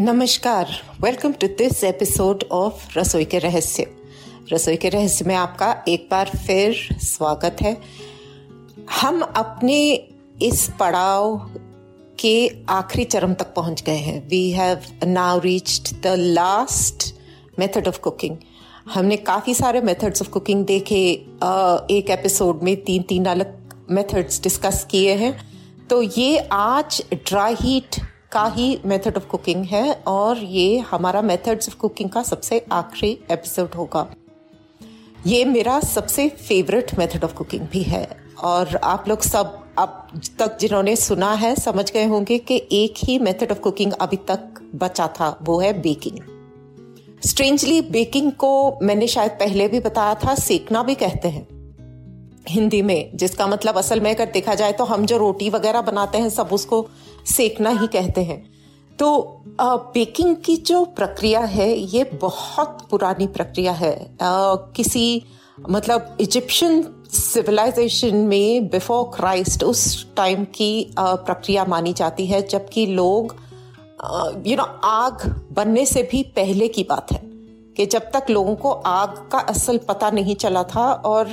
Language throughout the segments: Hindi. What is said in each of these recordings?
नमस्कार। Welcome to this episode of रसोई के रहस्य। रसोई के रहस्य में आपका एक बार फिर स्वागत है। हम अपने इस पड़ाव के आखिरी चरम तक पहुँच गए हैं। We have now reached the last method of cooking हमने काफ़ी सारे मेथड्स ऑफ़ कुकिंग देखे एक एपिसोड में तीन तीन अलग मेथड्स डिस्कस किए हैं। तो ये आज ड्राई हीट का ही मेथड ऑफ़ कुकिंग है और ये हमारा मेथड्स ऑफ़ कुकिंग का सबसे आखिरी एपिसोड होगा। ये मेरा सबसे फेवरेट मेथड ऑफ़ कुकिंग भी है और आप लोग सब अब तक जिन्होंने सुना है, समझ गए होंगे कि एक ही मेथड ऑफ़ कुकिंग अभी तक बचा था, वो है बेकिंग स्ट्रेंजली बेकिंग को मैंने शायद पहले भी बताया था, सेकना भी कहते हैं। हिंदी में, जिसका मतलब असल में अगर देखा जाए तो हम जो रोटी वगैरह बनाते हैं, सब उसको सेकना ही कहते हैं। तो बेकिंग की जो प्रक्रिया है, ये बहुत पुरानी प्रक्रिया है। किसी मतलब इजिप्शियन सिविलाइजेशन में बिफोर क्राइस्ट उस टाइम की प्रक्रिया मानी जाती है, जबकि लोग यू नो आग बनने से भी पहले की बात है, कि जब तक लोगों को आग का असल पता नहीं चला था और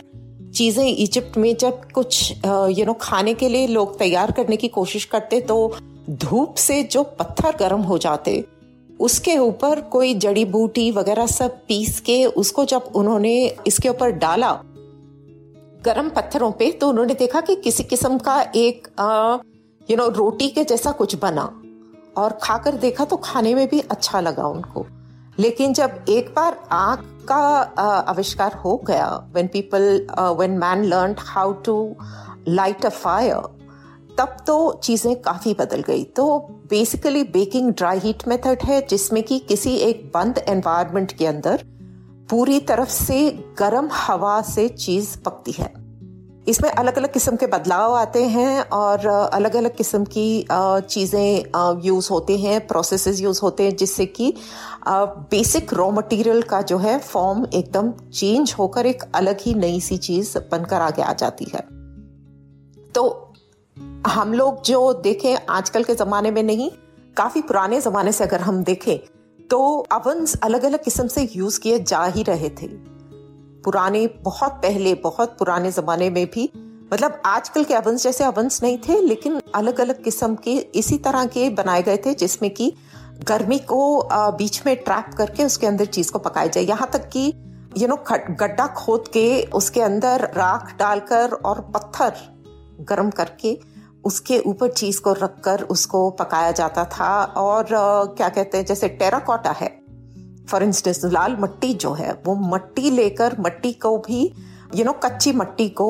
चीज़ें इजिप्ट में जब कुछ यू नो खाने के लिए लोग तैयार करने की कोशिश करते तो धूप से जो पत्थर गर्म हो जाते, उसके ऊपर कोई जड़ी बूटी वगैरह सब पीस के उसको जब उन्होंने इसके ऊपर डाला, गर्म पत्थरों पे तो उन्होंने देखा कि किसी किस्म का एक यू नो रोटी के जैसा कुछ बना, और खाकर देखा तो खाने में भी अच्छा लगा उनको। लेकिन जब एक बार आग का आविष्कार हो गया when people when man learn how to light a fire तब तो चीज़ें काफ़ी बदल गई। तो basically baking dry heat method है, जिसमें कि किसी एक बंद एनवायरनमेंट के अंदर पूरी तरफ़ से गर्म हवा से चीज़ पकती है। इसमें अलग अलग किस्म के बदलाव आते हैं और अलग अलग किस्म की चीज़ें यूज़ होते हैं प्रोसेसेस यूज़ होते हैं, जिससे कि बेसिक रॉ मटेरियल का जो है फॉर्म एकदम चेंज होकर एक अलग ही नई सी चीज़ बनकर आगे आ जाती है। तो हम लोग जो देखें आजकल के ज़माने में नहीं, काफ़ी पुराने ज़माने से अगर हम देखें तो अवंस अलग अलग किस्म से यूज़ किए जा ही रहे थे। पुराने, बहुत पहले, बहुत पुराने जमाने में भी मतलब आजकल के अवंस जैसे अवंस नहीं थे, लेकिन अलग अलग किस्म के इसी तरह के बनाए गए थे, जिसमें कि गर्मी को बीच में ट्रैप करके उसके अंदर चीज़ को पकाया जाए। यहाँ तक कि यू नो गड्ढा खोद के उसके अंदर राख डालकर और पत्थर गर्म करके उसके ऊपर चीज़ को रखकर उसको पकाया जाता था। और क्या कहते हैं, जैसे टेराकोटा है फॉर इंस्टेंस लाल मट्टी जो है, वो मट्टी लेकर, मट्टी को भी यू नो कच्ची मट्टी को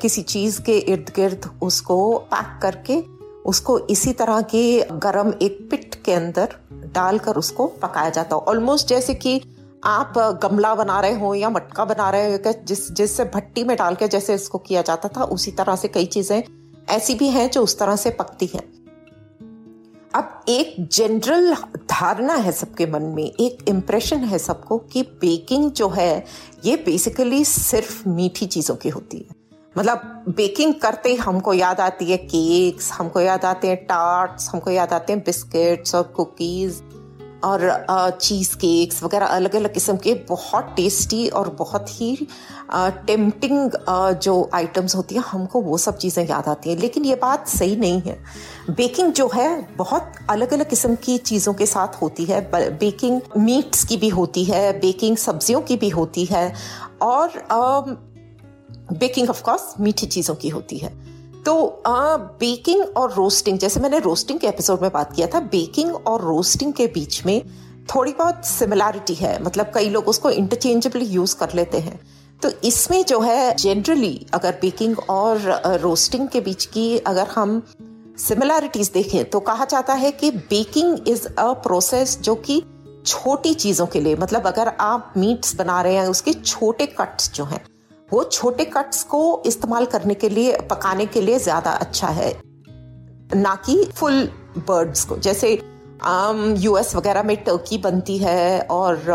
किसी चीज़ के इर्द गिर्द उसको पैक करके, उसको इसी तरह के गरम एक पिट के अंदर डालकर उसको पकाया जाता है। ऑलमोस्ट जैसे कि आप गमला बना रहे हो या मटका बना रहे हो जिस, जिससे भट्टी में डाल के जैसे इसको किया जाता था, उसी तरह से कई चीज़ें ऐसी भी हैं जो उस तरह से पकती हैं। अब एक जनरल धारणा है सबके मन में, एक इम्प्रेशन है सबको कि बेकिंग जो है, ये बेसिकली सिर्फ़ मीठी चीज़ों की होती है। मतलब बेकिंग करते ही हमको याद आती है केक्स हमको याद आते हैं टार्ट्स हमको याद आते हैं बिस्किट्स और कुकीज और चीज़ केक्स वगैरह अलग अलग किस्म के बहुत टेस्टी और बहुत ही टेम्पटिंग जो आइटम्स होती हैं, हमको वो सब चीज़ें याद आती हैं। लेकिन ये बात सही नहीं है। बेकिंग जो है, बहुत अलग अलग किस्म की चीज़ों के साथ होती है। बेकिंग मीट्स की भी होती है बेकिंग सब्जियों की भी होती है और बेकिंग ऑफ़ कोर्स मीठी चीज़ों की होती है। तो बेकिंग और रोस्टिंग जैसे मैंने रोस्टिंग के एपिसोड में बात किया था बेकिंग और रोस्टिंग के बीच में थोड़ी बहुत सिमिलैरिटी है। मतलब कई लोग उसको इंटरचेंजेबली यूज़ कर लेते हैं। तो इसमें जो है जनरली अगर बेकिंग और रोस्टिंग के बीच की अगर हम सिमिलैरिटीज देखें तो कहा जाता है कि बेकिंग इज़ अ प्रोसेस जो कि छोटी चीज़ों के लिए मतलब अगर आप मीट्स बना रहे हैं, उसके छोटे कट्स जो हैं वो छोटे कट्स को इस्तेमाल करने के लिए पकाने के लिए ज़्यादा अच्छा है। ना कि फुल बर्ड्स को। जैसे यूएस वगैरह में टर्की बनती है और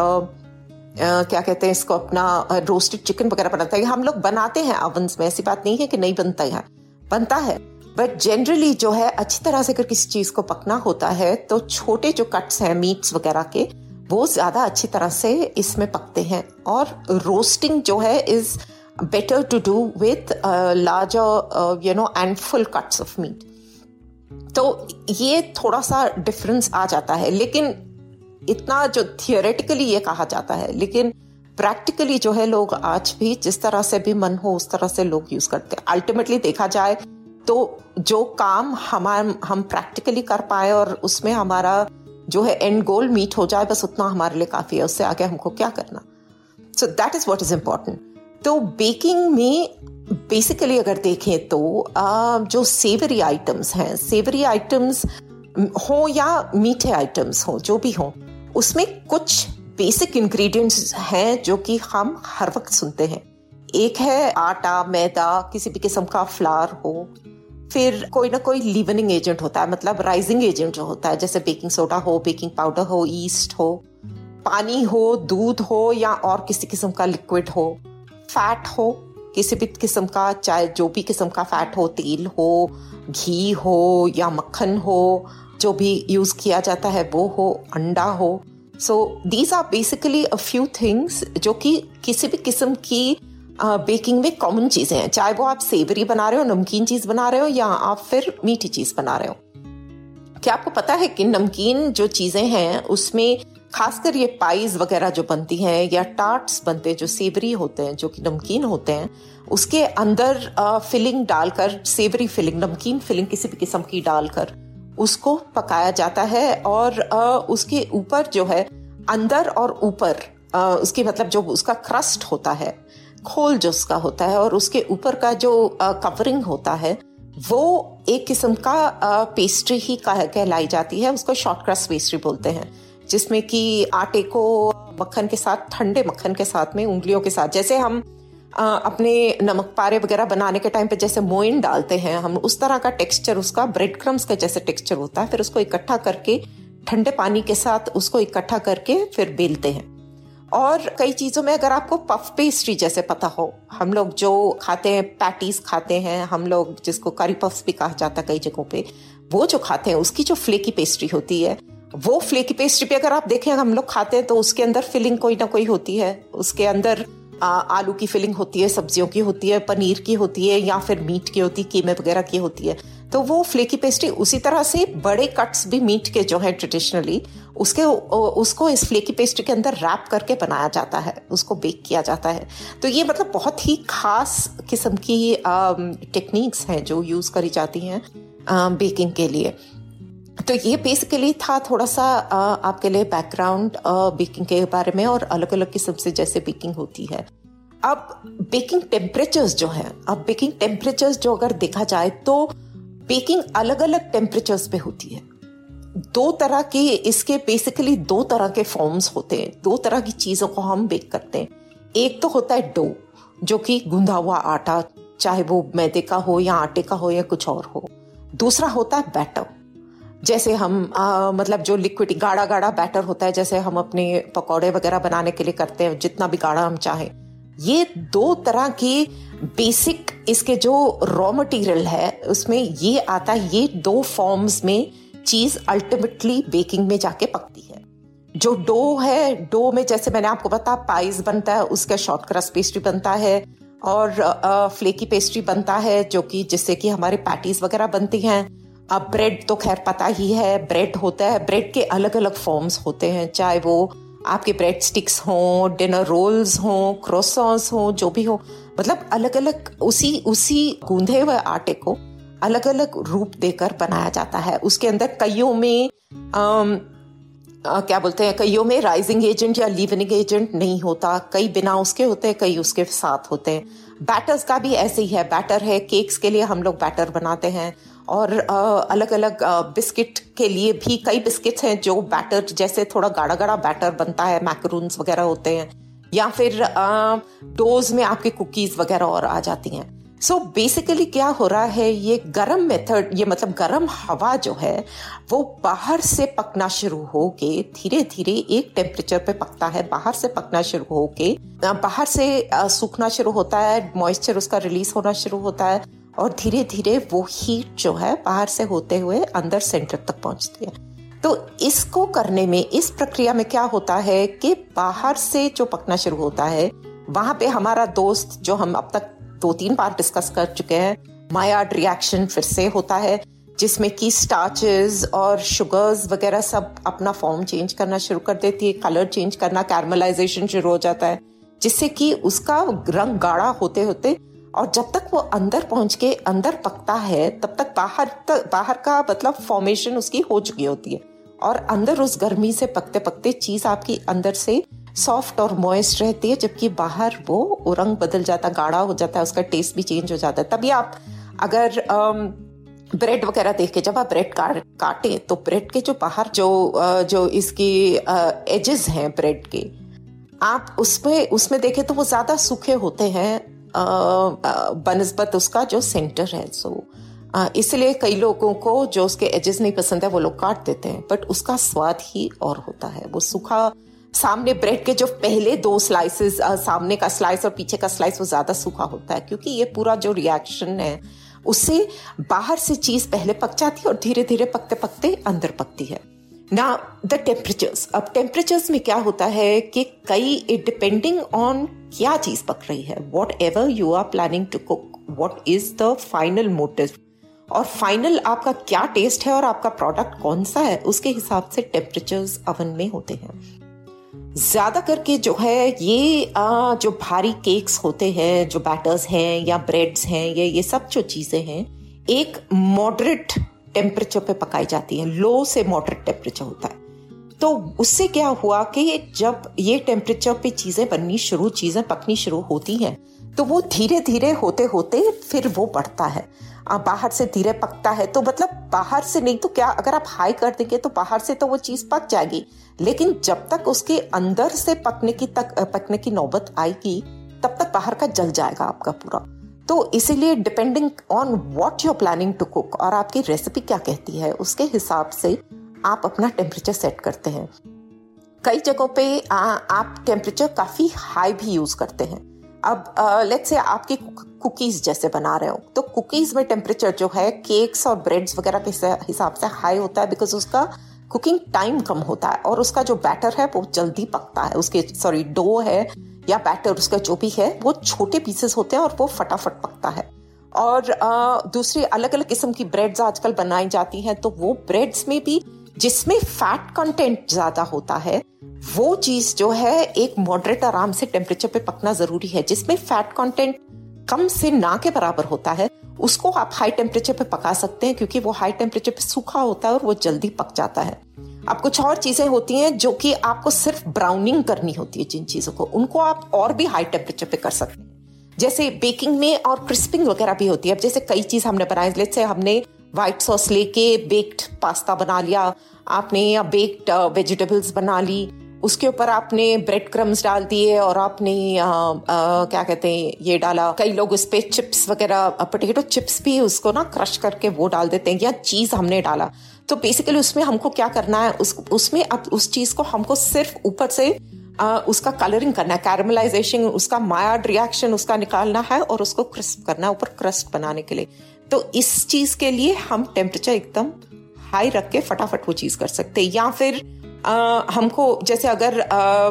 आ, क्या कहते हैं इसको अपना रोस्टेड चिकन वगैरह बनाता है। हम लोग बनाते हैं अवंस में ऐसी बात नहीं है कि नहीं बनता यहाँ। बनता है। बट जनरली जो है अच्छी तरह से अगर किसी चीज़ को पकना होता है तो छोटे जो कट्स हैं मीट्स वगैरह के वो ज़्यादा अच्छी तरह से इसमें पकते हैं। और रोस्टिंग जो है is better to do with larger you know and full cuts of meat तो ये थोड़ा सा डिफरेंस आ जाता है, लेकिन इतना जो थियोरेटिकली ये कहा जाता है, लेकिन प्रैक्टिकली जो है लोग आज भी जिस तरह से भी मन हो, उस तरह से लोग यूज़ करते हैं। अल्टीमेटली देखा जाए तो जो काम हमारे हम प्रैक्टिकली कर पाए और उसमें हमारा जो है एंड गोल मीट हो जाए, बस उतना हमारे लिए काफ़ी है, उससे आगे हमको क्या करना। So that is what is important तो बेकिंग में बेसिकली अगर देखें तो जो सेवरी आइटम्स हैं सेवरी आइटम्स हो या मीठे आइटम्स हो, जो भी हो, उसमें कुछ बेसिक इंग्रेडिएंट्स हैं जो कि हम हर वक्त सुनते हैं। एक है आटा, मैदा, किसी भी किस्म का फ्लावर हो, फिर कोई ना कोई लिवनिंग एजेंट होता है मतलब राइजिंग एजेंट जो होता है, जैसे बेकिंग सोडा हो बेकिंग पाउडर हो ईस्ट हो, पानी हो, दूध हो या और किसी किस्म का लिक्विड हो। फैट हो, किसी भी किस्म का, चाहे जो भी किस्म का फैट हो, तेल हो, घी हो या मक्खन हो, जो भी यूज़ किया जाता है, वो हो, अंडा हो। So these are basically a few things जो कि किसी भी किस्म की बेकिंग में कॉमन चीज़ें हैं। चाहे वो आप सेवरी बना रहे हो, नमकीन चीज़ बना रहे हो, या आप फिर मीठी चीज़ बना रहे हो। क्या आपको पता है कि नमकीन जो चीज़ें हैं, उसमें खासकर ये पाइज वगैरह जो बनती हैं या टार्ट्स बनते हैं, जो सेवरी होते हैं, जो कि नमकीन होते हैं, उसके अंदर फिलिंग डालकर, सेवरी फिलिंग, नमकीन फिलिंग किसी भी किस्म की डालकर उसको पकाया जाता है और उसके ऊपर जो है, अंदर और ऊपर उसकी मतलब जो उसका क्रस्ट होता है, खोल जो उसका होता है और उसके ऊपर का जो कवरिंग होता है, वो एक किस्म का पेस्ट्री ही कहलाई जाती है, उसको शॉर्ट क्रस्ट पेस्ट्री बोलते हैं। जिसमें कि आटे को मक्खन के साथ ठंडे मक्खन के साथ में उंगलियों के साथ। जैसे हम आ, अपने नमक पारे वगैरह बनाने के टाइम पे जैसे मोइन डालते हैं हम उस तरह का टेक्सचर उसका ब्रेड क्रम्स का जैसे टेक्सचर होता है फिर उसको इकट्ठा करके ठंडे पानी के साथ उसको इकट्ठा करके फिर बेलते हैं। और कई चीज़ों में अगर आपको पफ पेस्ट्री जैसे पता हो हम लोग जो खाते हैं पैटीज खाते हैं हम लोग जिसको करी पफ्स भी कहा जाता है कई जगहों पे वो जो खाते हैं उसकी जो फ्लेकी पेस्ट्री होती है वो फ्लेकी पेस्ट्री पे अगर आप देखें अगर हम लोग खाते हैं तो उसके अंदर फिलिंग कोई ना कोई होती है। उसके अंदर आ, आलू की फिलिंग होती है सब्जियों की होती है पनीर की होती है या फिर मीट की होती है कीमे वगैरह की होती है। तो वो फ्लेकी पेस्ट्री उसी तरह से बड़े कट्स भी मीट के जो है ट्रेडिशनली उसके उसको इस फ्लेकी पेस्ट्री के अंदर रैप करके बनाया जाता है उसको बेक किया जाता है। तो ये मतलब बहुत ही खास किस्म की टेक्निक्स हैं जो यूज़ करी जाती हैं बेकिंग के लिए। तो ये बेसिकली था थोड़ा सा आपके लिए बैकग्राउंड बेकिंग के बारे में और अलग अलग किस्म से जैसे बेकिंग होती है। अब बेकिंग टेम्परेचर्स जो है, अब बेकिंग टेम्परेचर्स जो अगर देखा जाए तो बेकिंग अलग अलग टेम्परेचर्स पे होती है। दो तरह के इसके बेसिकली दो तरह के फॉर्म्स होते हैं, दो तरह की चीज़ों को हम बेक करते हैं। एक तो होता है डो जो कि गूंधा हुआ आटा, चाहे वो मैदे का हो या आटे का हो या कुछ और हो। दूसरा होता है बैटर जैसे हम आ, मतलब जो लिक्विड गाढ़ा गाढ़ा बैटर होता है जैसे हम अपने पकौड़े वगैरह बनाने के लिए करते हैं जितना भी गाढ़ा हम चाहें। ये दो तरह की बेसिक इसके जो रॉ मटेरियल है उसमें ये आता है ये दो फॉर्म्स में चीज़ अल्टीमेटली बेकिंग में जाके पकती है। जो डो है डो में जैसे मैंने आपको बताया पाइस बनता है उसका शॉर्ट क्रस्ट पेस्ट्री बनता है और फ्लेकी पेस्ट्री बनता है जो कि जिससे कि हमारे पैटीज वगैरह बनती हैं। अब ब्रेड तो खैर पता ही है ब्रेड होता है ब्रेड के अलग अलग फॉर्म्स होते हैं चाहे वो आपके ब्रेड स्टिक्स हों डिनर रोल्स हों क्रोसॉस हों जो भी हो। मतलब अलग अलग उसी उसी गूंधे हुए आटे को अलग अलग रूप देकर बनाया जाता है। उसके अंदर कईयों में आ, क्या बोलते हैं कईयों में राइजिंग एजेंट या लीवनिंग एजेंट नहीं होता। कई बिना उसके होते हैं कई उसके साथ होते हैं। बैटर्स का भी ऐसे ही है। बैटर है केक्स के लिए हम लोग बैटर बनाते हैं। और अलग अलग बिस्किट के लिए भी कई बिस्किट्स हैं जो बैटर जैसे थोड़ा गाढ़ा गाढ़ा बैटर बनता है मैकरून्स वगैरह होते हैं या फिर डोज में आपके कुकीज वगैरह और आ जाती हैं। सो so बेसिकली क्या हो रहा है ये गर्म मेथड ये मतलब गर्म हवा जो है वो बाहर से पकना शुरू हो के धीरे धीरे एक टेम्परेचर पे पकता है बाहर से पकना शुरू हो के बाहर से सूखना शुरू होता है मॉइस्चर उसका रिलीज़ होना शुरू होता है और धीरे धीरे वो हीट जो है बाहर से होते हुए अंदर सेंटर तक पहुँचती है। तो इसको करने में, इस प्रक्रिया में क्या होता है कि बाहर से जो पकना शुरू होता है, वहाँ पे हमारा दोस्त जो हम अब तक दो तीन बार डिस्कस कर चुके हैं मायाड रिएक्शन फिर से होता है, जिसमें कि स्टार्चेस और शुगर्स वगैरह सब अपना फॉर्म चेंज करना शुरू कर देती है कलर चेंज करना कैरमलाइजेशन शुरू हो जाता है, जिससे कि उसका रंग गाढ़ा होते होते और जब तक वो अंदर पहुँच के अंदर पकता है, तब तक बाहर तक, बाहर का मतलब फॉर्मेशन उसकी हो चुकी होती है। और अंदर उस गर्मी से पकते पकते चीज़ आपकी अंदर से सॉफ्ट और मॉइस्ट रहती है, जबकि बाहर वो रंग बदल जाता, गाढ़ा हो जाता है, उसका टेस्ट भी चेंज हो जाता है। तभी आप अगर ब्रेड वगैरह देख के जब आप ब्रेड काटे तो ब्रेड के जो बाहर जो जो इसकी एजेस हैं ब्रेड के, आप उसमें उसमें देखें तो वो ज़्यादा सूखे होते हैं बनस्बत उसका जो सेंटर है सो इसलिए कई लोगों को जो उसके एजेस नहीं पसंद है, वो लोग काट देते हैं बट उसका स्वाद ही और होता है। वो सूखा, सामने ब्रेड के जो पहले दो स्लाइसेस सामने का स्लाइस और पीछे का स्लाइस वो ज़्यादा सूखा होता है, क्योंकि ये पूरा जो रिएक्शन है उससे बाहर से चीज़ पहले पक जाती है और धीरे धीरे पकते पकते अंदर पकती है। ना द टेम्परेचर्स अब टेम्परेचर्स में क्या होता है कि कई इट डिपेंडिंग ऑन क्या चीज़ पक रही है। Whatever you are planning to cook what is the final motive और फाइनल आपका क्या टेस्ट है और आपका प्रोडक्ट कौन सा है उसके हिसाब से टेम्परेचर्स अवन में होते हैं। ज़्यादा करके जो है ये आ, जो भारी केक्स होते हैं जो बैटर्स हैं या ब्रेड्स हैं ये ये सब जो चीज़ें हैं एक मॉडरेट टेम्परेचर पे पकाई जाती है लो से मॉडरेट टेम्परेचर होता है। तो उससे क्या हुआ कि जब ये टेम्परेचर पे चीज़ें बननी शुरू, चीज़ें पकनी शुरू होती हैं तो वो धीरे धीरे होते होते फिर वो बढ़ता है। बाहर से धीरे पकता है तो मतलब बाहर से नहीं तो क्या अगर आप हाई कर देंगे तो बाहर से तो वो चीज़ पक जाएगी। लेकिन जब तक उसके अंदर से पकने की तक, पकने की नौबत आएगी, तब तक बाहर का जल जाएगा आपका पूरा। तो इसीलिए depending on what you're planning to cook और आपकी रेसिपी क्या कहती है उसके हिसाब से आप अपना टेम्परेचर सेट करते हैं। कई जगहों पे आ, आप टेम्परेचर काफ़ी हाई भी यूज़ करते हैं। अब लेट्स से आपकी कुकीज जैसे बना रहे हो तो कुकीज में टेम्परेचर जो है केक्स और ब्रेड्स वगैरह के हिसाब से हाई होता है बिकॉज़ उसका कुकिंग टाइम कम होता है और उसका जो बैटर है वो जल्दी पकता है। उसके सॉरी डो है या बैटर उसका जो भी है, वो छोटे पीसेस होते हैं और वो फटाफट पकता है। और दूसरी अलग अलग किस्म की ब्रेड्स आजकल बनाई जाती हैं तो वो ब्रेड्स में भी जिसमें फैट कंटेंट ज़्यादा होता है, वो चीज़ जो है एक मॉडरेट आराम से टेम्परेचर पे पकना ज़रूरी है, जिसमें फैट कंटेंट कम से ना के बराबर होता है, उसको आप हाई टेम्परेचर पे पका सकते हैं क्योंकि वो हाई टेम्परेचर पे सूखा होता है और वो जल्दी पक जाता है। अब कुछ और चीज़ें होती हैं जो कि आपको सिर्फ़ ब्राउनिंग करनी होती है जिन चीज़ों को, उनको आप और भी हाई टेम्परेचर पे कर सकते हैं। जैसे बेकिंग में और क्रिस्पिंग वगैरह भी होती है। अब जैसे कई चीज़ हमने बनाई लेट से हमने व्हाइट सॉस लेके बेक्ड पास्ता बना लिया, आपने या बेक्ड वेजिटेबल्स बना ली उसके ऊपर आपने ब्रेड क्रम्स डाल दिए और आपने आ, आ, क्या कहते हैं ये डाला। कई लोग उस पर चिप्स वगैरह पोटेटो चिप्स भी उसको ना क्रश करके वो डाल देते हैं या चीज़ हमने डाला। तो बेसिकली उसमें हमको क्या करना है उस उसमें अब उस चीज़ को हमको सिर्फ़ ऊपर से आ, उसका कलरिंग करना है। कैरमलाइजेशन उसका मायाड रिएक्शन उसका निकालना है और उसको क्रिस्प करना है ऊपर क्रस्ट बनाने के लिए। तो इस चीज़ के लिए हम टेम्परेचर एकदम हाई रख के फटाफट वो चीज़ कर सकते हैं। या फिर आ, हमको जैसे अगर आ,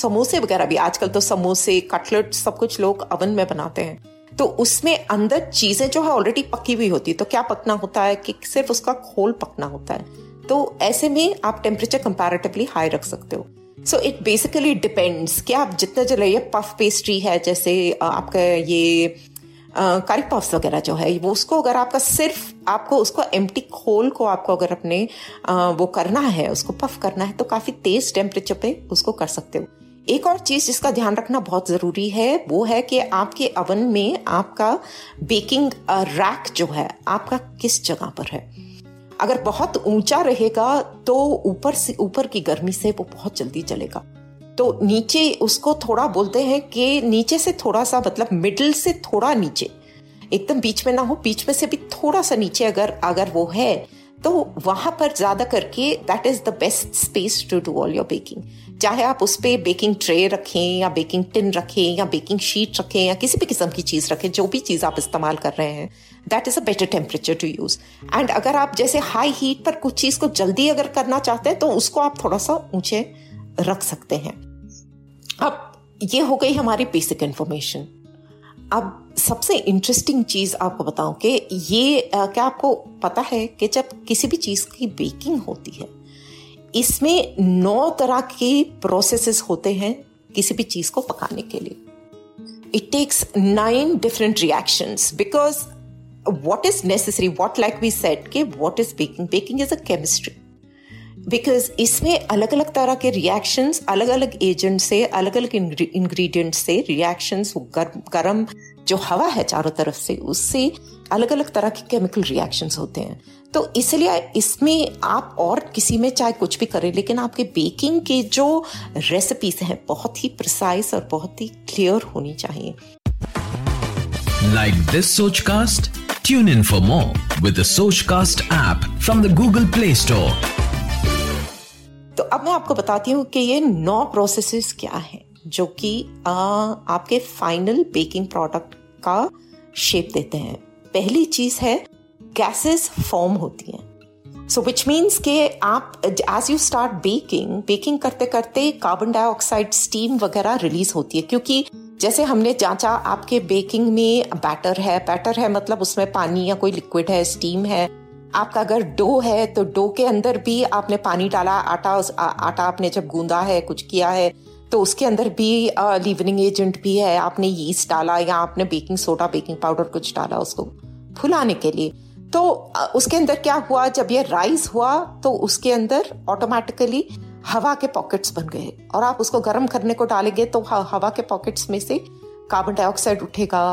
समोसे वगैरह भी आजकल तो समोसे कटलेट सब कुछ लोग अवन में बनाते हैं। तो उसमें अंदर चीज़ें जो है ऑलरेडी पकी हुई होती है। तो क्या पकना होता है कि सिर्फ़ उसका खोल पकना होता है? तो ऐसे में आप टेम्परेचर कंपैरेटिवली हाई रख सकते हो। सो इट बेसिकली डिपेंड्स कि आप जितना जलाइए पफ पेस्ट्री है जैसे आपका ये कारी पफ्स वगैरह जो है, वो उसको अगर आपका सिर्फ़ आपको उसको एम्प्टी खोल को आपको अगर अपने वो करना है, उसको पफ करना है तो काफ़ी तेज टेम्परेचर पे उसको कर सकते हो। एक और चीज़ जिसका ध्यान रखना बहुत ज़रूरी है, वो है कि आपके अवन में आपका बेकिंग रैक जो है, आपका किस जगह पर है? अगर बहुत ऊँचा रहेगा तो ऊपर से, ऊपर की गर्मी से वो बहुत जल्दी चलेगा तो नीचे उसको थोड़ा बोलते हैं कि नीचे से थोड़ा सा मतलब मिडिल से थोड़ा नीचे। एकदम बीच में ना हो, बीच में से भी थोड़ा सा नीचे अगर अगर वो है तो वहाँ पर ज़्यादा करके that is the best space to do all your baking चाहे आप उस पर बेकिंग ट्रे रखें, या बेकिंग टिन रखें, या बेकिंग शीट रखें, या किसी भी किस्म की चीज़ रखें, जो भी चीज़ आप इस्तेमाल कर रहे हैं that is a better temperature to use and अगर आप जैसे हाई हीट पर कुछ चीज़ को जल्दी अगर करना चाहते हैं तो उसको आप थोड़ा सा ऊँचे रख सकते हैं। अब ये हो गई हमारी बेसिक इन्फॉर्मेशन अब सबसे इंटरेस्टिंग चीज़ आपको बताऊँ कि ये क्या आपको पता है कि जब किसी भी चीज़ की बेकिंग होती है, इसमें नौ तरह के प्रोसेसेस होते हैं किसी भी चीज़ को पकाने के लिए। It takes nine different reactions because what is necessary what like we set के what is baking baking is a chemistry because इसमें अलग अलग तरह के रिएक्शंस अलग अलग एजेंट से अलग अलग इंग्रेडिएंट से रिएक्शंस गर्म जो हवा है चारों तरफ़ से, उससे अलग अलग तरह के केमिकल रिएक्शंस होते हैं। तो इसलिए इसमें आप और किसी में चाहे कुछ भी करें, लेकिन आपके बेकिंग के जो रेसिपीज़ हैं, बहुत ही प्रिसाइज और बहुत ही क्लियर होनी चाहिए। Like this Sochcast tune in for more with Sochcast app from the Google Play Store तो अब मैं आपको बताती हूँ कि ये नौ प्रोसेसेस क्या हैं, जो कि आपके फाइनल बेकिंग प्रोडक्ट का शेप देते हैं। पहली चीज़ है गैसेस फॉर्म होती हैं। सो विच मीन्स के आप as you start baking baking करते करते कार्बन डाइऑक्साइड स्टीम वगैरह रिलीज़ होती है। क्योंकि जैसे हमने जांचा, आपके बेकिंग में बैटर है बैटर है मतलब उसमें पानी या कोई लिक्विड है स्टीम है आपका अगर डो है तो डो के अंदर भी आपने पानी डाला आटा आ, आटा आपने जब गूंदा है कुछ किया है तो उसके अंदर भी लीवनिंग एजेंट भी है। आपने यीस्ट डाला या आपने बेकिंग सोडा बेकिंग पाउडर कुछ डाला उसको फुलाने के लिए। तो उसके अंदर क्या हुआ जब ये राइस हुआ तो उसके अंदर ऑटोमेटिकली हवा के पॉकेट्स बन गए। और आप उसको गर्म करने को डालेंगे तो हवा के पॉकेट्स में से कार्बन डाइऑक्साइड उठेगा।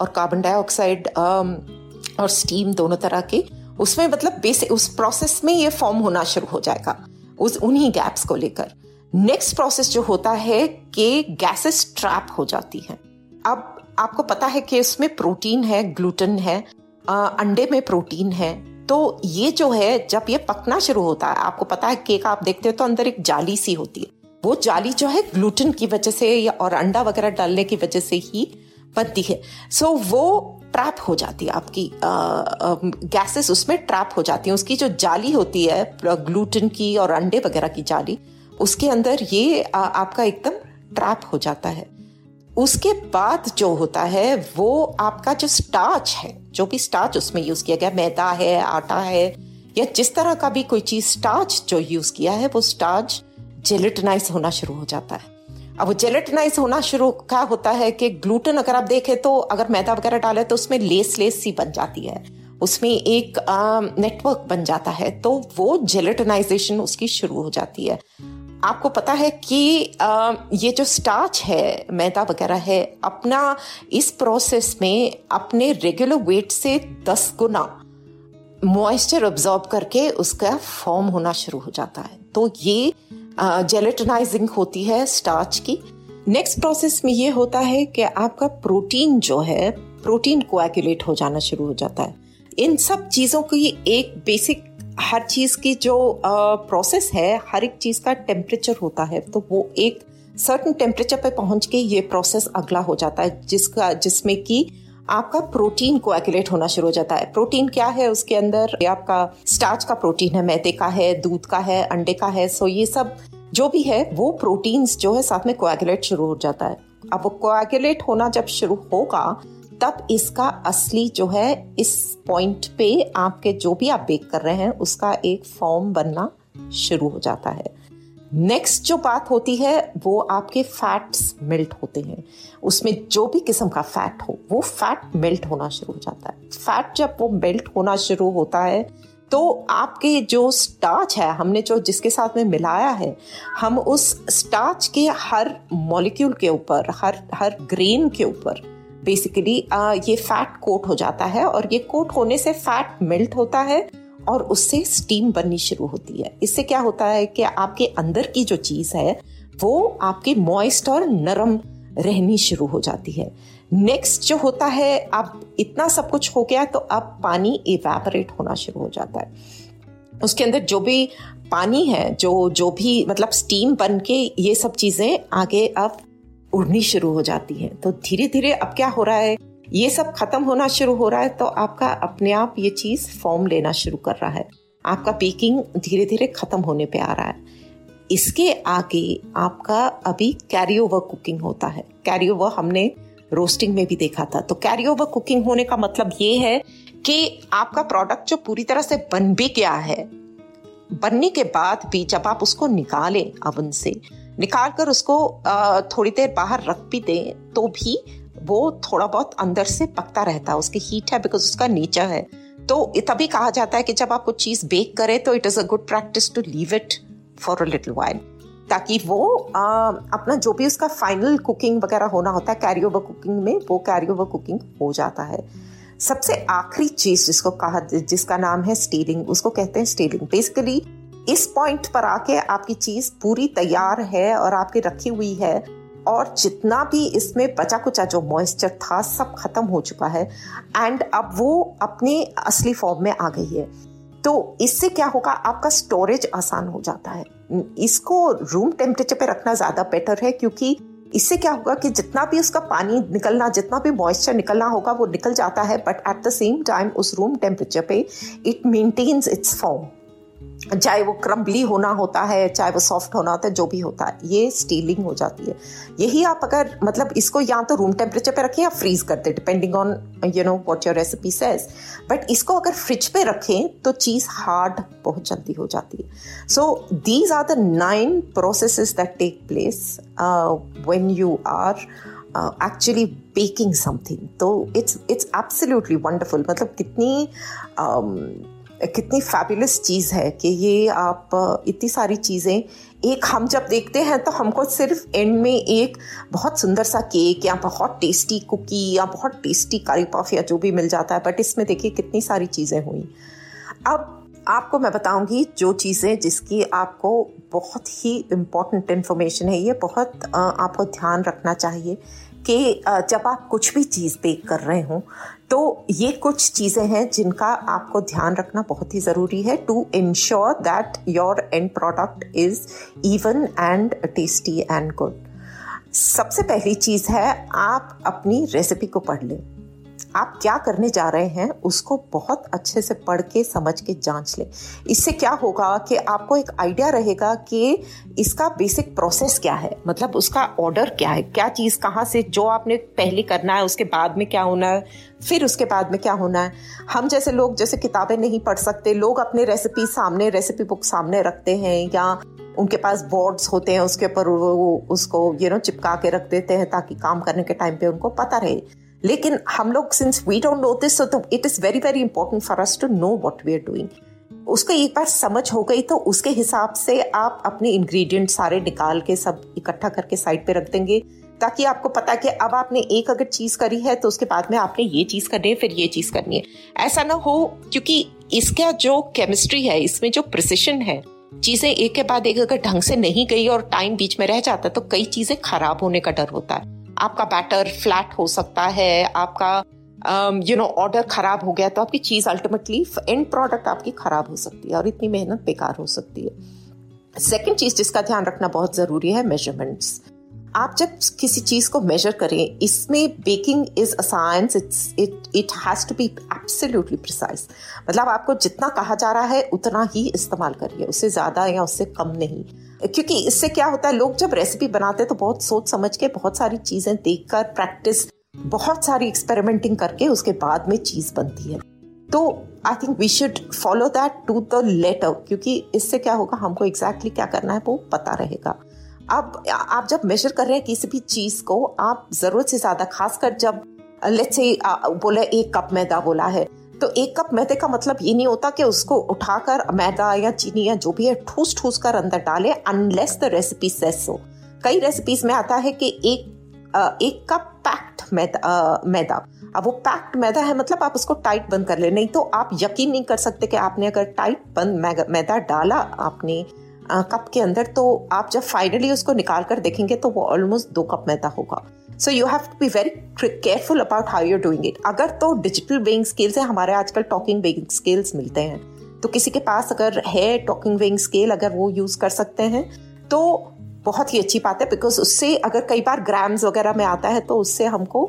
और कार्बन डाइऑक्साइड और स्टीम दोनों तरह के उसमें मतलब बेसिक उस प्रोसेस में ये फॉर्म होना शुरू हो जाएगा। उस उन्हीं गैप्स को लेकर। नेक्स्ट प्रोसेस जो होता है कि गैसेस ट्रैप हो जाती हैं। अब आपको पता है कि उसमें प्रोटीन है ग्लूटेन है आ, अंडे में प्रोटीन है। तो ये जो है जब ये पकना शुरू होता है आपको पता है केक आप देखते हो तो अंदर एक जाली सी होती है। वो जाली जो है ग्लूटेन की वजह से या और अंडा वगैरह डालने की वजह से ही बनती है। सो so, वो ट्रैप हो जाती है आपकी गैसेस उसमें ट्रैप हो जाती है। उसकी जो जाली होती है ग्लूटेन की और अंडे वगैरह की जाली उसके अंदर ये आ, आपका एकदम ट्रैप हो जाता है। उसके बाद जो होता है वो आपका जो स्टार्च है जो भी स्टार्च उसमें यूज़ किया गया मैदा है आटा है या जिस तरह का भी कोई चीज़ स्टार्च जो यूज़ किया है वो स्टार्च जेलिटनाइज होना शुरू हो जाता है। अब वो जेलेटनाइज होना शुरू क्या होता है कि ग्लूटेन अगर आप देखें तो अगर मैदा वगैरह डाले तो उसमें लेस लेस सी बन जाती है। उसमें एक नेटवर्क बन जाता है तो वो जेलेटनाइजेशन उसकी शुरू हो जाती है। आपको पता है कि आ, ये जो स्टार्च है मैदा वगैरह है अपना इस प्रोसेस में अपने रेगुलर वेट से दस गुना मॉइस्चर ऑब्जॉर्ब करके उसका फॉर्म होना शुरू हो जाता है। तो ये जेलेटनाइजिंग होती है स्टार्च की। नेक्स्ट प्रोसेस में ये होता है कि आपका प्रोटीन जो है प्रोटीन कोएगुलेट हो जाना शुरू हो जाता है। इन सब चीज़ों की एक बेसिक हर चीज़ की जो प्रोसेस है, हर एक चीज़ का टेम्परेचर होता है तो वो एक सर्टन टेम्परेचर पे पहुँच के ये प्रोसेस अगला हो जाता है, जिसका, जिसमें कि आपका प्रोटीन कोएगुलेट होना शुरू हो जाता है। प्रोटीन क्या है उसके अंदर? आपका स्टार्च का प्रोटीन है, मैदे का है, दूध का है, अंडे का है सो ये सब जो भी है, वो प्रोटीन्स जो है साथ में कोएगुलेट शुरू हो जाता है। अब कोएगुलेट होना जब शुरू होगा, तब इसका असली जो है, इस पॉइंट पे आपके जो भी आप बेक कर रहे हैं, उसका एक फॉर्म बनना शुरू हो जाता है। नेक्स्ट जो बात होती है, वो आपके फैट्स मेल्ट होते हैं। उसमें जो भी किस्म का फैट हो, वो फैट मेल्ट होना शुरू हो जाता है। फैट जब वो मेल्ट होना शुरू होता है तो आपके जो स्टार्च है, हमने जो जिसके साथ में मिलाया है, हम उस स्टार्च के हर मॉलिक्यूल के ऊपर, हर हर ग्रेन के ऊपर बेसिकली ये फैट कोट हो जाता है और ये कोट होने से फैट मेल्ट होता है। और उससे स्टीम बननी शुरू होती है। इससे क्या होता है कि आपके अंदर की जो चीज़ है, वो आपकी मॉइस्ट और नरम रहनी शुरू हो जाती है। नेक्स्ट जो होता है, अब इतना सब कुछ हो गया तो अब पानी इवेपरेट होना शुरू हो जाता है। उसके अंदर जो भी पानी है, जो जो भी मतलब स्टीम बन के ये सब चीज़ें आगे अब उड़नी शुरू हो जाती हैं। तो धीरे धीरे अब क्या हो रहा है ये सब खत्म होना शुरू हो रहा है तो आपका अपने आप ये चीज़ फॉर्म लेना शुरू कर रहा है। आपका बेकिंग धीरे धीरे खत्म होने पे आ रहा है। इसके आगे आपका अभी कैरी ओवर कुकिंग होता है। कैरी ओवर हमने रोस्टिंग में भी देखा था। तो कैरी ओवर कुकिंग होने का मतलब ये है कि आपका प्रोडक्ट जो पूरी तरह से बन भी गया है, बनने के बाद भी जब आप उसको निकालें अवन से निकाल कर उसको थोड़ी देर बाहर रख भी दें तो भी वो थोड़ा बहुत अंदर से पकता रहता है उसकी हीट है बिकॉज़ उसका नेचर है। तो तभी कहा जाता है कि जब आप कुछ चीज़ बेक करें तो it is a good practice to leave it for a little while ताकि वो आ, अपना जो भी उसका फाइनल कुकिंग वगैरह होना होता है कैरी ओवर कुकिंग में वो कैरी ओवर कुकिंग हो जाता है। सबसे आखिरी चीज़ जिसको कहा जिसका नाम है स्टीलिंग उसको कहते हैं स्टीलिंग बेसिकली इस पॉइंट पर आके आपकी चीज़ पूरी तैयार है और आपकी रखी हुई है और जितना भी इसमें बचा कुचा जो मॉइस्चर था, सब खत्म हो चुका है। एंड अब वो अपने असली फॉर्म में आ गई है। तो इससे क्या होगा? आपका स्टोरेज आसान हो जाता है। इसको रूम टेम्परेचर पे रखना ज़्यादा बेटर है, क्योंकि इससे क्या होगा कि जितना भी उसका पानी निकलना, जितना भी मॉइस्चर निकलना होगा, वो निकल जाता है but at the same time उस रूम टेम्परेचर पे इट मेंटेन्स इट्स फॉर्म चाहे वो क्रम्बली होना होता है चाहे वो सॉफ्ट होना होता है जो भी होता है ये स्टीलिंग हो जाती है। यही आप अगर मतलब इसको या तो रूम टेम्परेचर पे रखें या फ्रीज कर दे depending on you know what your recipe says but इसको अगर फ्रिज पे रखें तो चीज़ हार्ड बहुत जल्दी हो जाती है। So these are the nine process that take place when you are actually baking something तो इट्स इट्स एब्सोल्युटली वंडरफुल मतलब कितनी um, कितनी फैबुलस चीज़ है कि ये आप इतनी सारी चीज़ें, एक हम जब देखते हैं तो हमको सिर्फ़ एंड में एक बहुत सुंदर सा केक या बहुत टेस्टी कुकी या बहुत टेस्टी कारी पफ या जो भी मिल जाता है बट इसमें देखिए कितनी सारी चीज़ें हुई। अब आपको मैं बताऊँगी जो चीज़ें जिसकी आपको बहुत ही इम्पोर्टेंट इन्फॉर्मेशन है, ये बहुत आपको ध्यान रखना चाहिए। कि जब आप कुछ भी चीज़ बेक कर रहे हो तो ये कुछ चीज़ें हैं जिनका आपको ध्यान रखना बहुत ही ज़रूरी है to ensure that your end product is even and tasty and good सबसे पहली चीज़ है, आप अपनी रेसिपी को पढ़ लें। आप क्या करने जा रहे हैं, उसको बहुत अच्छे से पढ़ के, समझ के, जाँच लें। इससे क्या होगा कि आपको एक आइडिया रहेगा कि इसका बेसिक प्रोसेस क्या है मतलब उसका ऑर्डर क्या है, क्या चीज़ कहाँ से, जो आपने पहले करना है, उसके बाद में क्या होना है, फिर उसके बाद में क्या होना है। हम जैसे लोग, जैसे किताबें नहीं पढ़ सकते, लोग अपने रेसिपी सामने रेसिपी बुक सामने रखते हैं या उनके पास बोर्ड्स होते हैं, उसके ऊपर वो उसको यू नो चिपका के रख देते हैं ताकि काम करने के टाइम पे उनको पता रहे। लेकिन हम लोग since we don't know this तो it is very very important for us to know what we are doing उसको एक बार समझ हो गई तो उसके हिसाब से आप अपने इंग्रेडिएंट सारे निकाल के सब इकट्ठा करके साइड पे रख देंगे, ताकि आपको पता कि अब आपने एक अगर चीज़ करी है तो उसके बाद में आपने ये चीज़ करनी है, फिर ये चीज़ करनी है। ऐसा ना हो, क्योंकि इसका जो केमिस्ट्री है, इसमें जो प्रिसिशन है, चीज़ें एक के बाद एक अगर ढंग से नहीं गई और टाइम बीच में रह जाता तो कई चीज़ें खराब होने का डर होता है। आपका बैटर फ्लैट हो सकता है, आपका यू नो ऑर्डर खराब हो गया तो आपकी चीज़ अल्टीमेटली एंड प्रोडक्ट आपकी खराब हो सकती है और इतनी मेहनत बेकार हो सकती है। सेकेंड चीज़ जिसका ध्यान रखना बहुत ज़रूरी है मेजरमेंट्स आप जब किसी चीज़ को मेजर करें, इसमें baking is a science it's it it has to be absolutely precise मतलब आपको जितना कहा जा रहा है, उतना ही इस्तेमाल करिए, उससे ज़्यादा या उससे कम नहीं। क्योंकि इससे क्या होता है, लोग जब रेसिपी बनाते हैं तो बहुत सोच समझ के बहुत सारी चीज़ें देखकर प्रैक्टिस बहुत सारी एक्सपेरिमेंटिंग करके उसके बाद में चीज़ बनती है। तो I think we should follow that to the letter क्योंकि इससे क्या होगा, हमको एग्जैक्टली exactly क्या करना है वो पता रहेगा। अब, आप जब मेजर कर रहे हैं किसी भी चीज़ को, आप ज़रूरत से ज़्यादा, खासकर जब लेट्स से बोले एक कप मैदा बोला है तो एक कप मैदे का मतलब ये नहीं होता कि उसको उठाकर मैदा या चीनी या जो भी है ठूस ठूस कर अंदर डाले अनलेस द रेसिपी सेस कई रेसिपीज़ में आता है कि एक एक कप पैक्ड मैदा मैदा। अब वो पैक्ड मैदा है मतलब आप उसको टाइट बंद कर ले। नहीं तो आप यकीन नहीं कर सकते कि आपने अगर टाइट बंद मैदा डाला आपने कप के अंदर तो आप जब फाइनली उसको निकाल कर देखेंगे तो वो ऑलमोस्ट दो कप मैदा होगा। So you have to be very careful about how you're doing it अगर तो डिजिटल वेइंग स्किल्स है, हमारे आजकल टॉकिंग वेइंग स्किल्स मिलते हैं। तो किसी के पास अगर है टॉकिंग वेइंग स्केल अगर वो यूज़ कर सकते हैं तो बहुत ही अच्छी बात है बिकॉज़ उससे अगर कई बार ग्राम्स वगैरह में आता है तो उससे हमको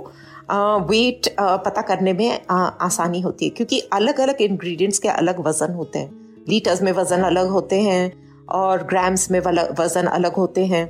वेट पता करने में आसानी होती है, क्योंकि अलग अलग इंग्रेडिएंट्स के अलग वज़न होते हैं। लीटर्स में वज़न अलग होते हैं, और ग्राम्स में वज़न अलग होते हैं।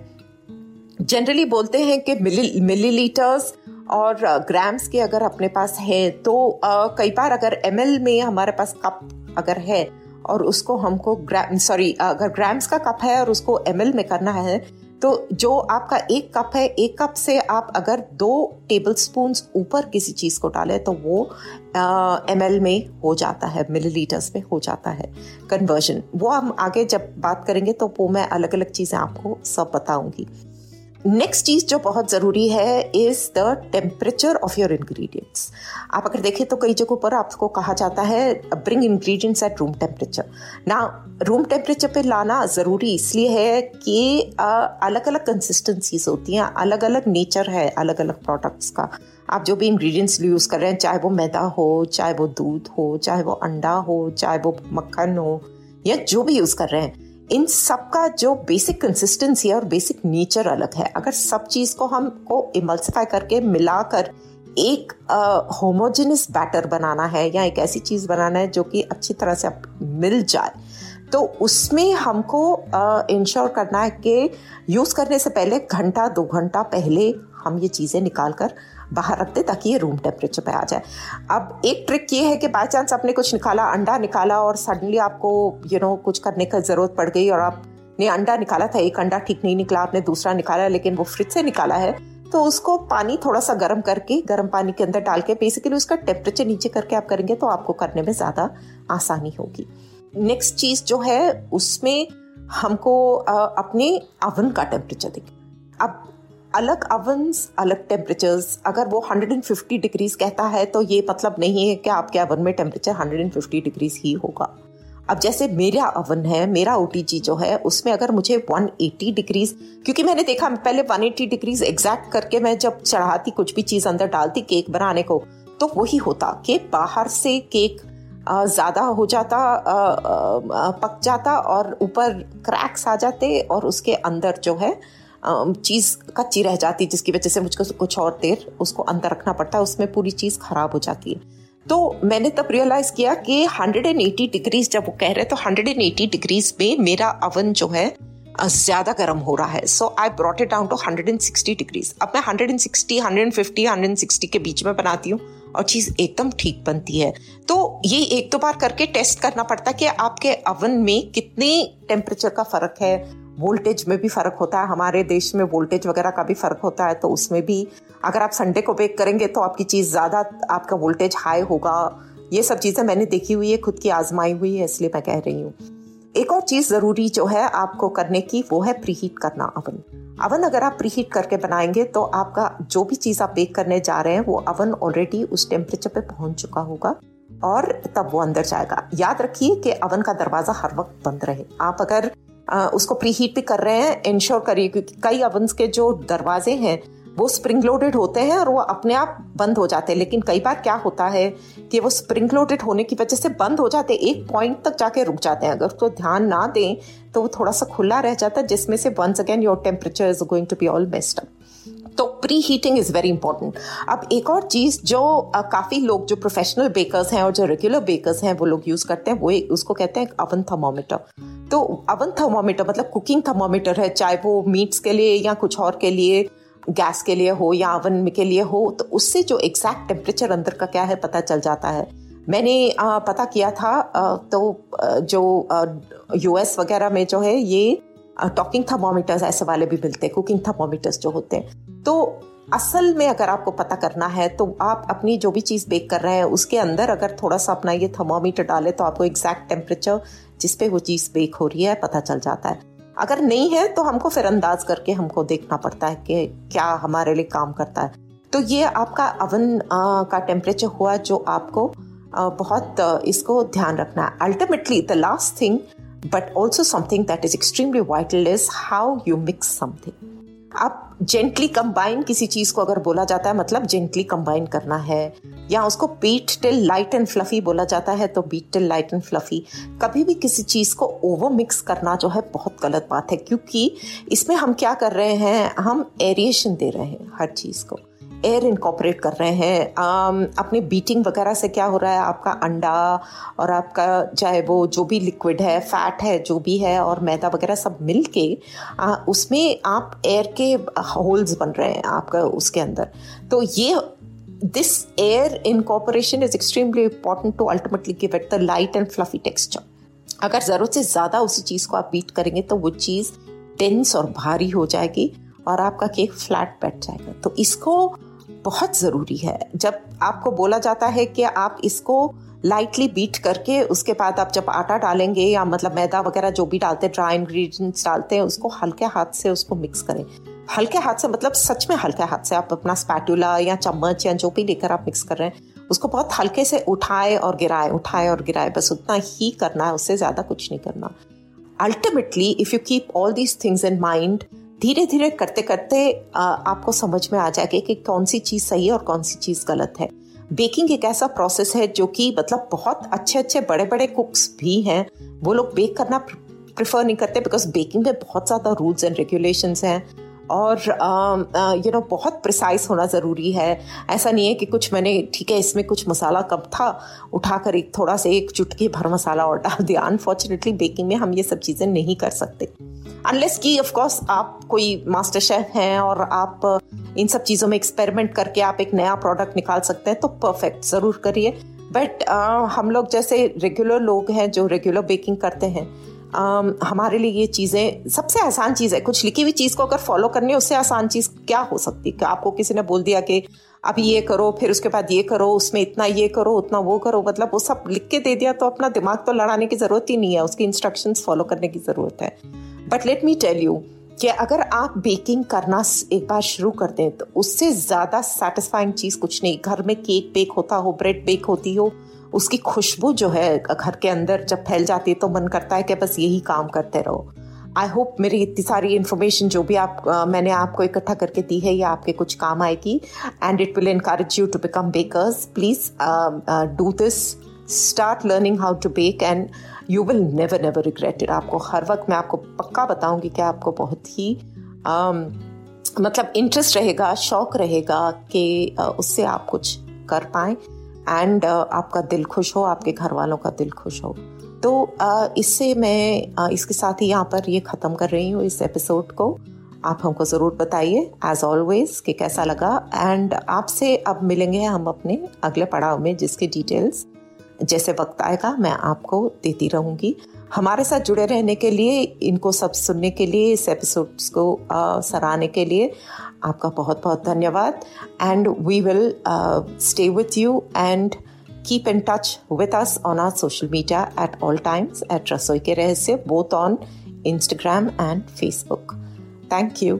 जनरली बोलते हैं कि मिली मिलीलीटर्स और ग्राम्स के अगर अपने पास है तो कई बार अगर एमएल में हमारे पास कप अगर है और उसको हमको ग्राम सॉरी अगर ग्राम्स का कप है और उसको एमएल में करना है तो जो आपका एक कप है, एक कप से आप अगर दो टेबल स्पून ऊपर किसी चीज़ को डालें तो वो एमएल में हो जाता है मिलीलीटर्स में हो जाता है कन्वर्जन वो हम आगे जब बात करेंगे तो वो मैं अलग अलग चीज़ें आपको सब बताऊँगी. नेक्स्ट चीज़ जो बहुत ज़रूरी है is the temperature of your ingredients आप अगर देखें तो कई जगहों पर आपको कहा जाता है bring ingredients at room temperature ना रूम टेम्परेचर पे लाना ज़रूरी इसलिए है कि अलग अलग कंसिस्टेंसीज होती हैं अलग अलग नेचर है अलग अलग प्रोडक्ट्स का. आप जो भी इंग्रेडिएंट्स यूज़ कर रहे हैं, चाहे वो मैदा हो, चाहे वो दूध हो, चाहे वो अंडा हो, चाहे वो मक्खन हो, या जो भी यूज़ कर रहे हैं इन सब का जो बेसिक कंसिस्टेंसी है और बेसिक नेचर अलग है। अगर सब चीज़ को हमको इमल्सिफाई करके मिलाकर एक होमोजेनस बैटर बनाना है या एक ऐसी चीज़ बनाना है जो कि अच्छी तरह से मिल जाए तो उसमें हमको इंश्योर करना है कि यूज़ करने से पहले घंटा, दो घंटा पहले हम ये चीज़ें निकाल कर बाहर रख दे ताकि ये रूम टेम्परेचर पे आ जाए। अब एक ट्रिक ये है कि बाई चांस आपने कुछ निकाला, अंडा निकाला और सडनली आपको यू नो कुछ करने का ज़रूरत पड़ गई और आपने अंडा निकाला था, एक अंडा ठीक नहीं निकला, आपने दूसरा निकाला लेकिन वो फ्रिज से निकाला है तो उसको पानी थोड़ा सा गर्म करके, गर्म पानी के अंदर डाल के बेसिकली उसका टेम्परेचर नीचे करके आप करेंगे तो आपको करने में ज़्यादा आसानी होगी। नेक्स्ट चीज़ जो है, उसमें हमको अपने अवन का टेम्परेचर देखें। अब अलग अवन्स अलग टेम्परेचर्स अगर वो 150 डिग्रीज कहता है तो ये मतलब नहीं है कि आपके अवन में टेम्परेचर 150 डिग्रीज ही होगा। अब जैसे मेरा अवन है, मेरा ओ जो है, उसमें अगर मुझे 180 डिग्रीज क्योंकि मैंने देखा, पहले 180 डिग्रीज एग्जैक्ट करके मैं जब चढ़ाती, कुछ भी चीज़ अंदर डालती केक बनाने को तो वही होता कि बाहर से केक ज़्यादा हो जाता पक जाता और ऊपर क्रैक्स आ जाते और उसके अंदर जो है चीज़ कच्ची रह जाती जिसकी वजह से मुझको कुछ और देर उसको अंदर रखना पड़ता है उसमें पूरी चीज़ खराब हो जाती है। तो मैंने तब रियलाइज़ किया कि 180 डिग्रीज जब वो कह रहे तो 180 डिग्रीज में मेरा अवन जो है ज़्यादा गर्म हो रहा है। So I brought it down to 160 degrees अब मैं 160, 150, 160 के बीच में बनाती हूँ और चीज़ एकदम ठीक बनती है। तो ये एक दो बार करके टेस्ट करना पड़ता है कि आपके अवन में कितने टेम्परेचर का फ़र्क है। वोल्टेज में भी फ़र्क होता है, हमारे देश में वोल्टेज वगैरह का भी फ़र्क होता है तो उसमें भी अगर आप संडे को बेक करेंगे तो आपकी चीज़ ज़्यादा, आपका वोल्टेज हाई होगा। ये सब चीज़ें मैंने देखी हुई है, खुद की आजमाई हुई है, इसलिए मैं कह रही हूँ। एक और चीज़ ज़रूरी जो है आपको करने की, वो है प्रीहीट करना अवन अवन अगर आप प्रीहीट करके बनाएँगे तो आपका जो भी चीज़ आप बेक करने जा रहे हैं, वो अवन ऑलरेडी उस टेम्परेचर पे पहुँच चुका होगा और तब वो अंदर जाएगा। याद रखिए कि अवन का दरवाज़ा हर वक्त बंद रहे। आप अगर उसको प्री हीट भी कर रहे हैं इंश्योर करिए क्योंकि कई अवंस के जो दरवाजे हैं, वो स्प्रिंग लोडेड होते हैं और वो अपने आप बंद हो जाते हैं। लेकिन कई बार क्या होता है कि वो स्प्रिंग लोडेड होने की वजह से बंद हो जाते हैं, एक पॉइंट तक जाके रुक जाते हैं। अगर उसको तो ध्यान ना दें तो वो थोड़ा सा खुला रह जाता है, जिसमें से once again your temperature is going to be all best up तो preheating is very important अब एक और चीज़ जो काफ़ी लोग, जो प्रोफेशनल बेकर्स हैं और जो रेगुलर बेकर्स हैं, वो लोग यूज़ करते हैं, वो उसको कहते हैं अवन थर्मोमीटर तो अवन थर्मोमीटर मतलब कुकिंग थर्मोमीटर है, चाहे वो मीट्स के लिए या कुछ और के लिए गैस के लिए हो या अवन के लिए हो तो उससे जो एग्जैक्ट टेम्परेचर अंदर का क्या है, पता चल जाता है. मैंने पता किया था तो जो यूएस वगैरह में जो है, ये टॉकिंग थर्मोमीटर्स ऐसे वाले भी मिलते हैं कुकिंग थर्मोमीटर्स जो होते हैं. तो असल में अगर आपको पता करना है तो आप अपनी जो भी चीज़ बेक कर रहे हैं उसके अंदर अगर थोड़ा सा अपना ये थर्मोमीटर डाले तो आपको एग्जैक्ट टेम्परेचर जिस पे वो चीज़ बेक हो रही है पता चल जाता है। अगर नहीं है तो हमको फिर अंदाज करके हमको देखना पड़ता है कि क्या हमारे लिए काम करता है। तो ये आपका अवन आ, का टेम्परेचर हुआ जो आपको आ, बहुत इसको ध्यान रखना है। Ultimately the last thing but also something that is extremely vital is how you mix something आप जेंटली कंबाइन किसी चीज़ को अगर बोला जाता है मतलब जेंटली कंबाइन करना है, या उसको beat till light and fluffy बोला जाता है तो beat till light and fluffy कभी भी किसी चीज़ को ओवर मिक्स करना जो है बहुत गलत बात है, क्योंकि इसमें हम क्या कर रहे हैं, हम एरिएशन दे रहे हैं हर चीज़ को। एयर इनकॉपरेट कर रहे हैं। अपने बीटिंग वगैरह से क्या हो रहा है? आपका अंडा और आपका चाहे वो जो भी लिक्विड है फैट है, जो भी है और मैदा वगैरह सब मिल के उसमें आप एयर के होल्स बन रहे हैं आपका उसके अंदर। तो ये this air incorporation is extremely important to ultimately give it the light and fluffy texture अगर ज़रूरत से ज़्यादा उसी चीज़ को आप बीट करेंगे तो वो चीज़ टेंस और भारी हो जाएगी और आपका केक फ्लैट बैठ जाएगा। तो इसको बहुत ज़रूरी है। जब आपको बोला जाता है कि आप इसको लाइटली बीट करके, उसके बाद आप जब आटा डालेंगे या मतलब मैदा वगैरह जो भी डालते हैं ड्राई इंग्रेडिएंट्स डालते हैं, उसको हल्के हाथ से उसको मिक्स करें। हल्के हाथ से मतलब सच में हल्के हाथ से आप अपना स्पैटुला या चम्मच या जो भी लेकर आप मिक्स कर रहे हैं, उसको बहुत हल्के से उठाए और गिराए, उठाए और गिराए। बस उतना ही करना है, उससे ज़्यादा कुछ नहीं करना। Ultimately if you keep all these things in mind धीरे धीरे करते करते आपको समझ में आ जाएगा कि कौन सी चीज़ सही है और कौन सी चीज़ गलत है। बेकिंग एक ऐसा प्रोसेस है जो कि मतलब बहुत अच्छे अच्छे बड़े बड़े कुक्स भी हैं। वो लोग बेक करना प्रिफर नहीं करते बिकॉज़ बेकिंग में बहुत ज़्यादा रूल्स एंड रेगुलेशन हैं। और यू नो बहुत प्रिसाइज होना ज़रूरी है। ऐसा नहीं है कि कुछ मैंने ठीक है इसमें कुछ मसाला कम था उठाकर एक थोड़ा सा एक चुटकी भर मसाला और डाल दिया। अनफॉर्चुनेटली बेकिंग में हम ये सब चीज़ें नहीं कर सकते। अनलेस की ऑफकोर्स आप कोई मास्टर शेफ हैं और आप इन सब चीज़ों में एक्सपेरिमेंट करके आप एक नया प्रोडक्ट निकाल सकते हैं तो परफेक्ट ज़रूर करिए। बट uh, हम लोग जैसे रेगुलर लोग हैं जो रेगुलर बेकिंग करते हैं हमारे लिए ये चीज़ें, सबसे आसान चीज़ है, कुछ लिखी हुई चीज़ को अगर फॉलो करनी है, उससे आसान चीज़ क्या हो सकती है? आपको किसी ने बोल दिया कि अभी ये करो, फिर उसके बाद ये करो, उसमें इतना ये करो, उतना वो करो मतलब वो सब लिख के दे दिया तो अपना दिमाग तो लड़ाने की ज़रूरत ही नहीं है, उसकी इंस्ट्रक्शंस फॉलो करने की ज़रूरत है। But let me tell you कि अगर आप बेकिंग करना एक बार शुरू कर दें तो उससे ज़्यादा सेटिस्फाइंग चीज़ कुछ नहीं। घर में केक बेक होता हो ब्रेड बेक होती हो उसकी खुशबू जो है घर के अंदर जब फैल जाती है तो मन करता है कि बस यही काम करते रहो। आई होप मेरी इतनी सारी इन्फॉर्मेशन जो भी आप uh, मैंने आपको इकट्ठा करके दी है ये आपके कुछ काम आएगी and it will encourage you to become bakers please do this start learning how to bake and you will never never regret it आपको हर वक्त मैं आपको पक्का बताऊँगी कि आपको बहुत ही um, मतलब इंटरेस्ट रहेगा शौक रहेगा कि उससे आप कुछ कर पाए। एंड uh, आपका दिल खुश हो आपके घर वालों का दिल खुश हो। तो इससे मैं इसके साथ ही यहाँ पर ये ख़त्म कर रही हूँ इस एपिसोड को। आप हमको ज़रूर बताइए एज ऑलवेज कि कैसा लगा। एंड आपसे अब मिलेंगे हम अपने अगले पड़ाव में जिसकी डिटेल्स जैसे वक्त आएगा मैं आपको देती रहूँगी। हमारे साथ जुड़े रहने के लिए इनको सब सुनने के लिए इस एपिसोड्स को सराहने के लिए आपका बहुत बहुत धन्यवाद and we will stay with you and keep in touch with us on our social media at all times at रसोई के रहस्य both on Instagram and Facebook thank you